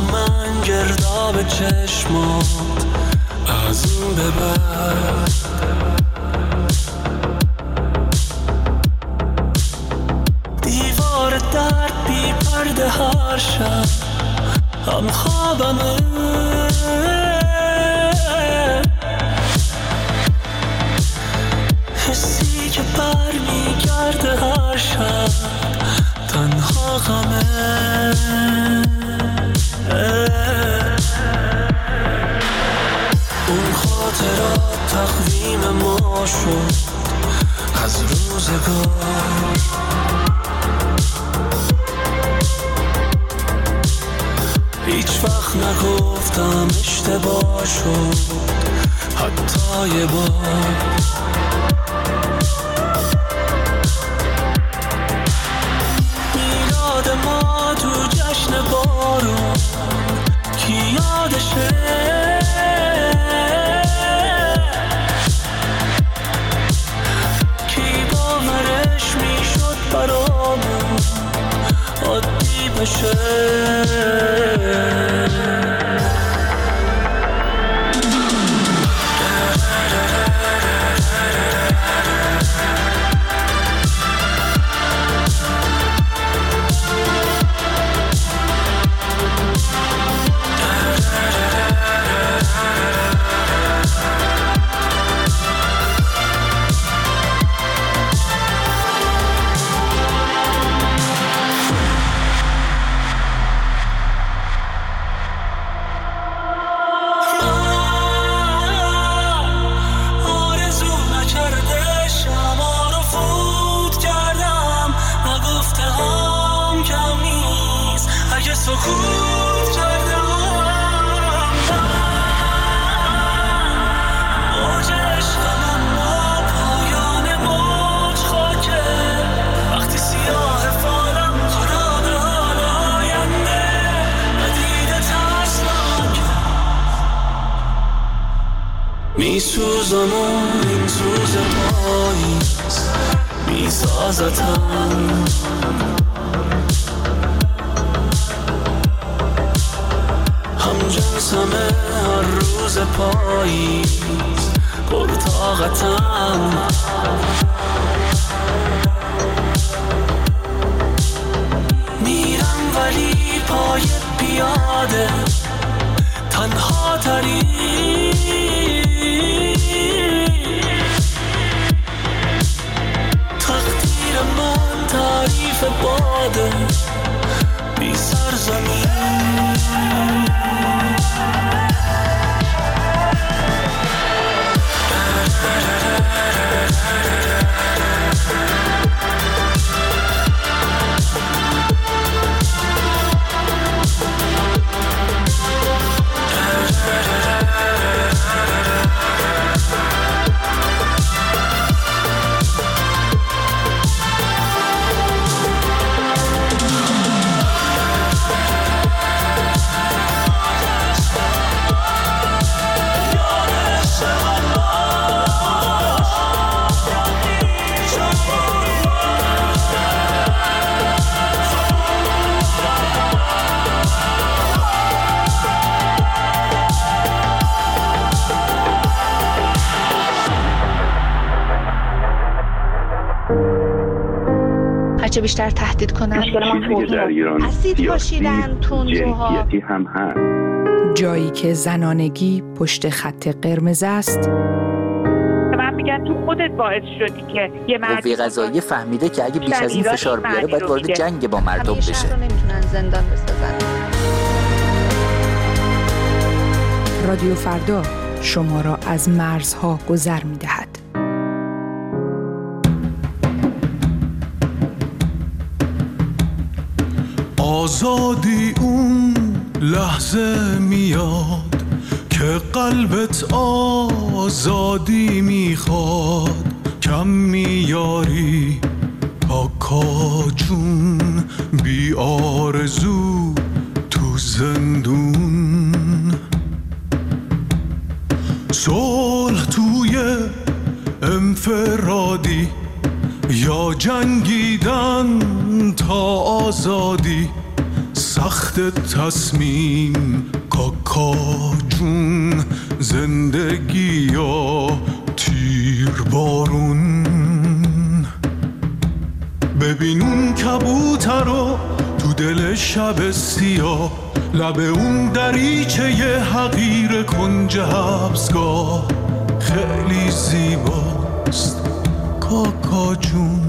من گرداب چشمات از این به بعد. دیوار درد بی پرده هر شب هم خوابمه. حسی که بر میگرده هر شب تنها غمه. اون خاطرات تقویم ما شد از روزگار. هیچ وقت نگفتم اشتباه شد حتی یه بار. میسوزم و این سوز پاییز میسازتم. هم جنسمه هر روز پاییز پرتاقتم میرم ولی پای پیاده تنها تعریف باده. بی سرزمین هرچه بیشتر تهدید کنن در ایران اسید پاشیدن تندروها هم هست. جایی که زنانگی پشت خط قرمز است. من میگن تو خودت باعث شدی که یه مردی قوه قضاییه فهمیده که اگه بیش از این فشار بیاره باید وارد. جنگ با مردم بشه. رو نمی‌تونن زندان بسازن. رادیو فردا شما را از مرزها گذر می آزادی اون لحظه میاد که قلبت آزادی می‌خواد. کم میاری آکا جون بی آرزو تو زندون. صلح توی انفرادی یا جنگیدن تا آزادی. سخت تصمیم کاکا جون زندگی یا تیر بارون ببین اون کبوتر تو دل شب سیاه لب اون دریچه ی حقیر کنج حبسگاه. خیلی زیباست کاکا جون.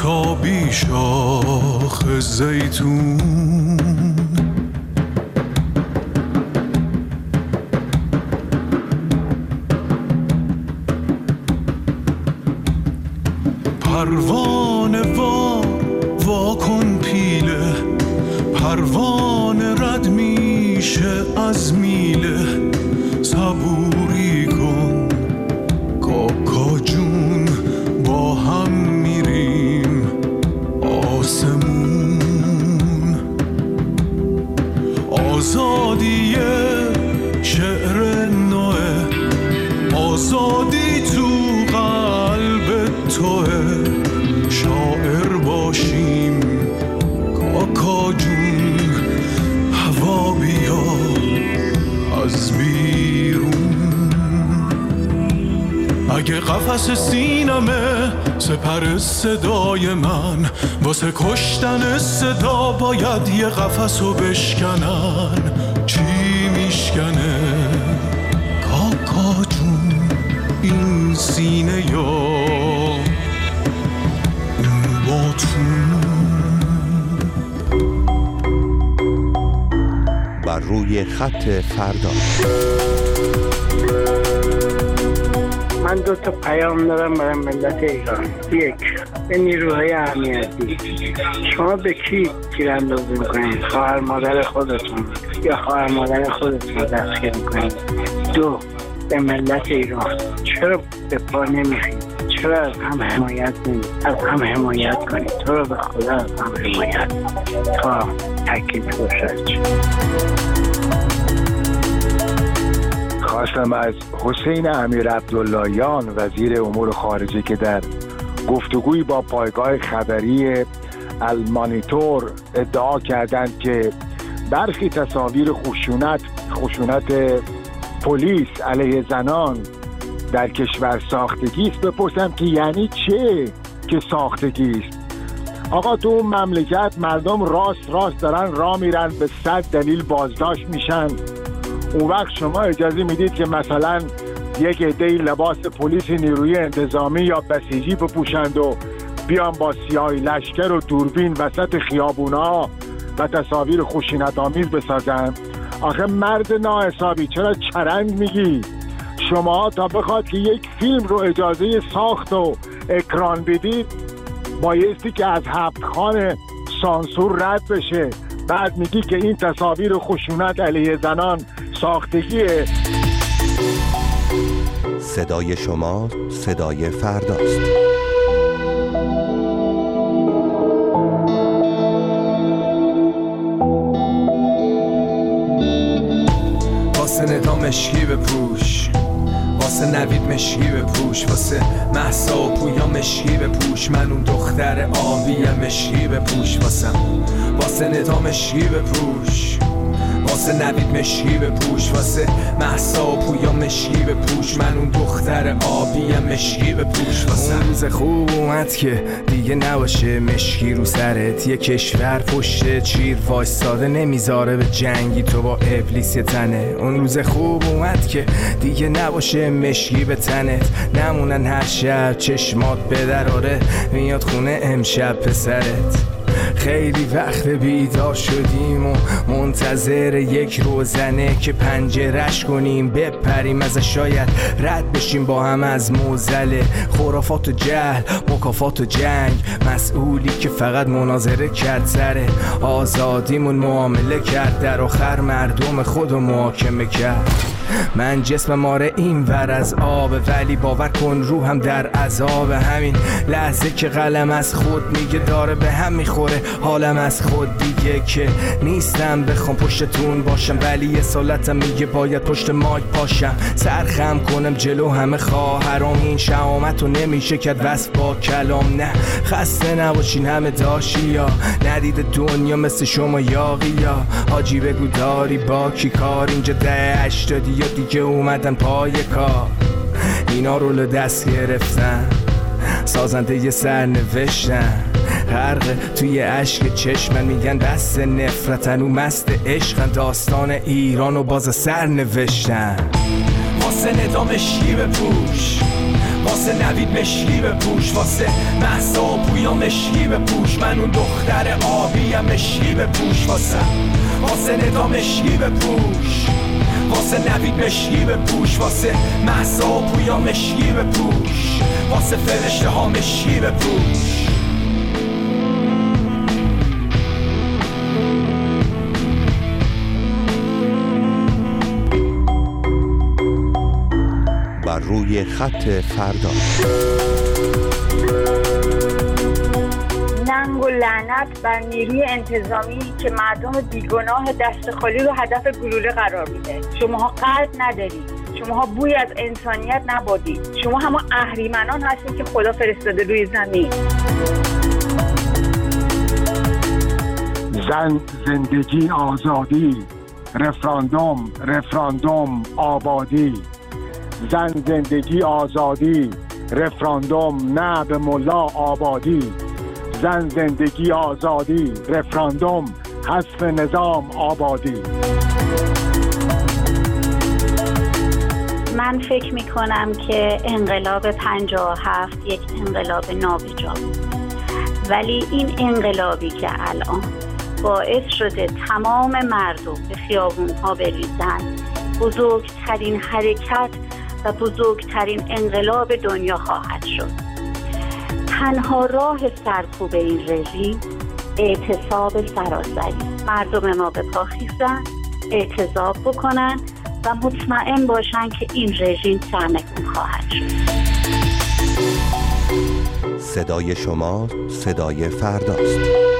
حتی بی شاخ زیتون. پروانه وا وا کن پیله. پروانه رد میشه از آزادی شعر نوه. آزادی تو قلب توه. شاعر باشیم کاکا جون هوا بیا از بیرون. اگه قفس سینمه سپر صدای من واسه کشتن صدا باید یه قفس رو بشکنن. چی میشکنه؟ کاکا جون این سینه یا اون باتون بر روی خط فردا. من دو تا پیام دارم برای ملت ایران. یک به نیروهای امنیتی. شما به کی تیراندازی می‌کنید؟ خواهر مادر خودتون یا خواهر مادر خودتون رو دستگیر می‌کنید؟ دو به ملت ایران. چرا به پا نمیخید چرا از هم حمایت نمید از هم حمایت کنید؟ تو رو به خدا از هم حمایت تا روشن خواستم از حسین امیر عبداللهیان وزیر امور خارجه که در گفتگوی با پایگاه خبری المانیتور ادعا کردند که برخی تصاویر خشونت خشونت پلیس علیه زنان در کشور ساختگی است. بپرسم که یعنی چه که ساختگی است؟ آقا تو اون مملکت مردم راست راست دارن راه میرن به صد دلیل بازداشت میشن. اون وقت شما اجازه می‌دید که مثلا یک عده لباس پلیس نیروی انتظامی یا بسیجی بپوشند و بیان با سیاهی لشکر و دوربین وسط خیابونا و تصاویر خشونت آمیز بسازن آخه مرد ناحسابی چرا چرند میگی؟ شما تا بخواد که یک فیلم رو اجازه ساخت و اکران بدید بایستی که از هفت خان سانسور رد بشه. بعد میگی که این تصاویر خشونت علیه زنان ساختگیه. صدای شما صدای فرداست. واسه ندا مشکی بپوش. واسه نوید مشکی بپوش. واسه محسا و پویا مشکی بپوش. من اون دختر آبی مشکی بپوش. واسه واسه ندا مشکی بپوش. واسه نوید مشکی بپوش واسه محسا و پویا مشکی بپوش من اون دختر آبی مشکی بپوش واسه اون روز خوب اومد که دیگه نباشه. مشکی رو سرت یه کشور پشت چیر. وایستاده نمی‌ذاره به جنگی تو با ابلیس تنه. اون روز خوب اومد که دیگه نباشه. مشکی به تنت. نمونن هر شب. چشمات به دراره. میاد خونه امشب پسرت. خیلی وقت بیدار شدیم و منتظر یک روزنه که پنجرش کنیم بپریم از شاید رد بشیم با هم از موزله خرافات و جهل مکافات و جنگ. مسئولی که فقط مناظره کرد سر آزادیمون معامله کرد در آخر مردم خود و محاکمه کرد. من جسم ماره این ور از آب ولی باور کن روحم در عذاب همین لحظه که قلم از خود میگه داره به هم می‌خوره. حالم از خود دیگه که نیستم بخوام پشتتون باشم ولی اصالتم میگه باید پشت مایک پاشم سرخم کنم جلو همه خواهرام این شهامت رو نمیشه کرد وصف با کلام. نه خسته نباشین همه داشی یا ندید دنیا مثل شما یاقی یا حاجی بگو داری با کی کار؟ اینجا ده اشتادی یا دیگه اومدن پای کار. اینا رو دست گرفتن. سازنده یه سر نوشتن غرق توی اشک چشمن میگن دست نفرتن. و مست عشقن. داستان ایران و باز سر نوشتن واسه ندام به پوش. واسه نوید مشکی به پوش. واسه محسا و پویا مشکی به پوش. من اون دختر آبیم مشکی به پوش. واسه واسه ندام مشکی به پوش. واسه نوید مشکی به پوش واسه محسا و پویا مشکی به پوش. واسه فرشته ها مشکی به پوش. بر روی خط فردا. لعنت بر نیروی انتظامی که مردم بیگناه دست خالی رو هدف گلوله قرار میده. شماها قلب ندارید. شماها بوی از انسانیت نبادید. شما همه اهریمنان هستید که خدا فرستاده روی زمین. زن زندگی آزادی رفراندوم رفراندوم آبادی. زن زندگی آزادی رفراندوم نه به ملا آبادی. زن زندگی آزادی رفراندوم حذف نظام آبادی. من فکر می کنم که انقلاب هفت یک انقلاب نابجا ولی این انقلابی که الان باعث شده تمام مردم به خیابون ها بریزن بزرگترین حرکت و بزرگترین انقلاب دنیا خواهد شد. تنها راه سرکوب این رژیم اعتصاب سراسری. مردم ما به پا اعتصاب بکنن و مطمئن باشن که این رژیم سرنگون خواهد شد. صدای شما صدای فرداست.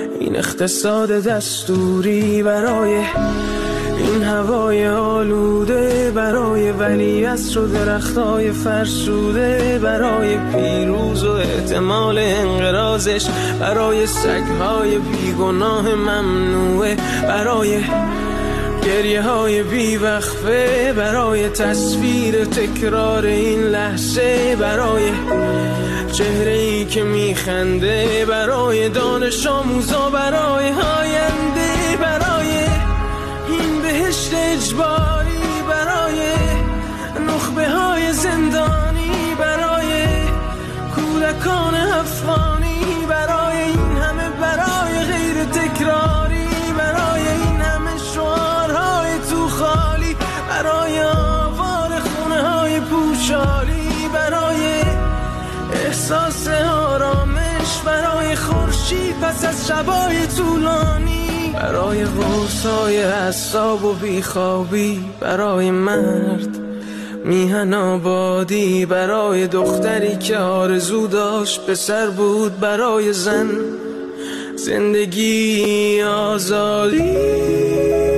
این اقتصاد دستوری برای این هوای آلوده برای ولی و درختای فرسوده برای پیروز و احتمال انقرازش برای سگهای بیگناه ممنوعه برای گریه های بیوقفه برای تصویر تکرار این لحظه برای چهره که میخنده برای دانش آموزا برای آینده برای این بهشت اجباری برای نخبه های زندانی برای کودکان افغانی برای این همه برای غیر تکراری برای این همه شعارهای تو خالی برای آوار خونه های پوشالی برای احساس خورشید پس از شبای طولانی. برای غرصای حساب و بیخوابی برای مرد میهن آبادی برای دختری که آرزو داشت سر بود برای زن زندگی آزادی.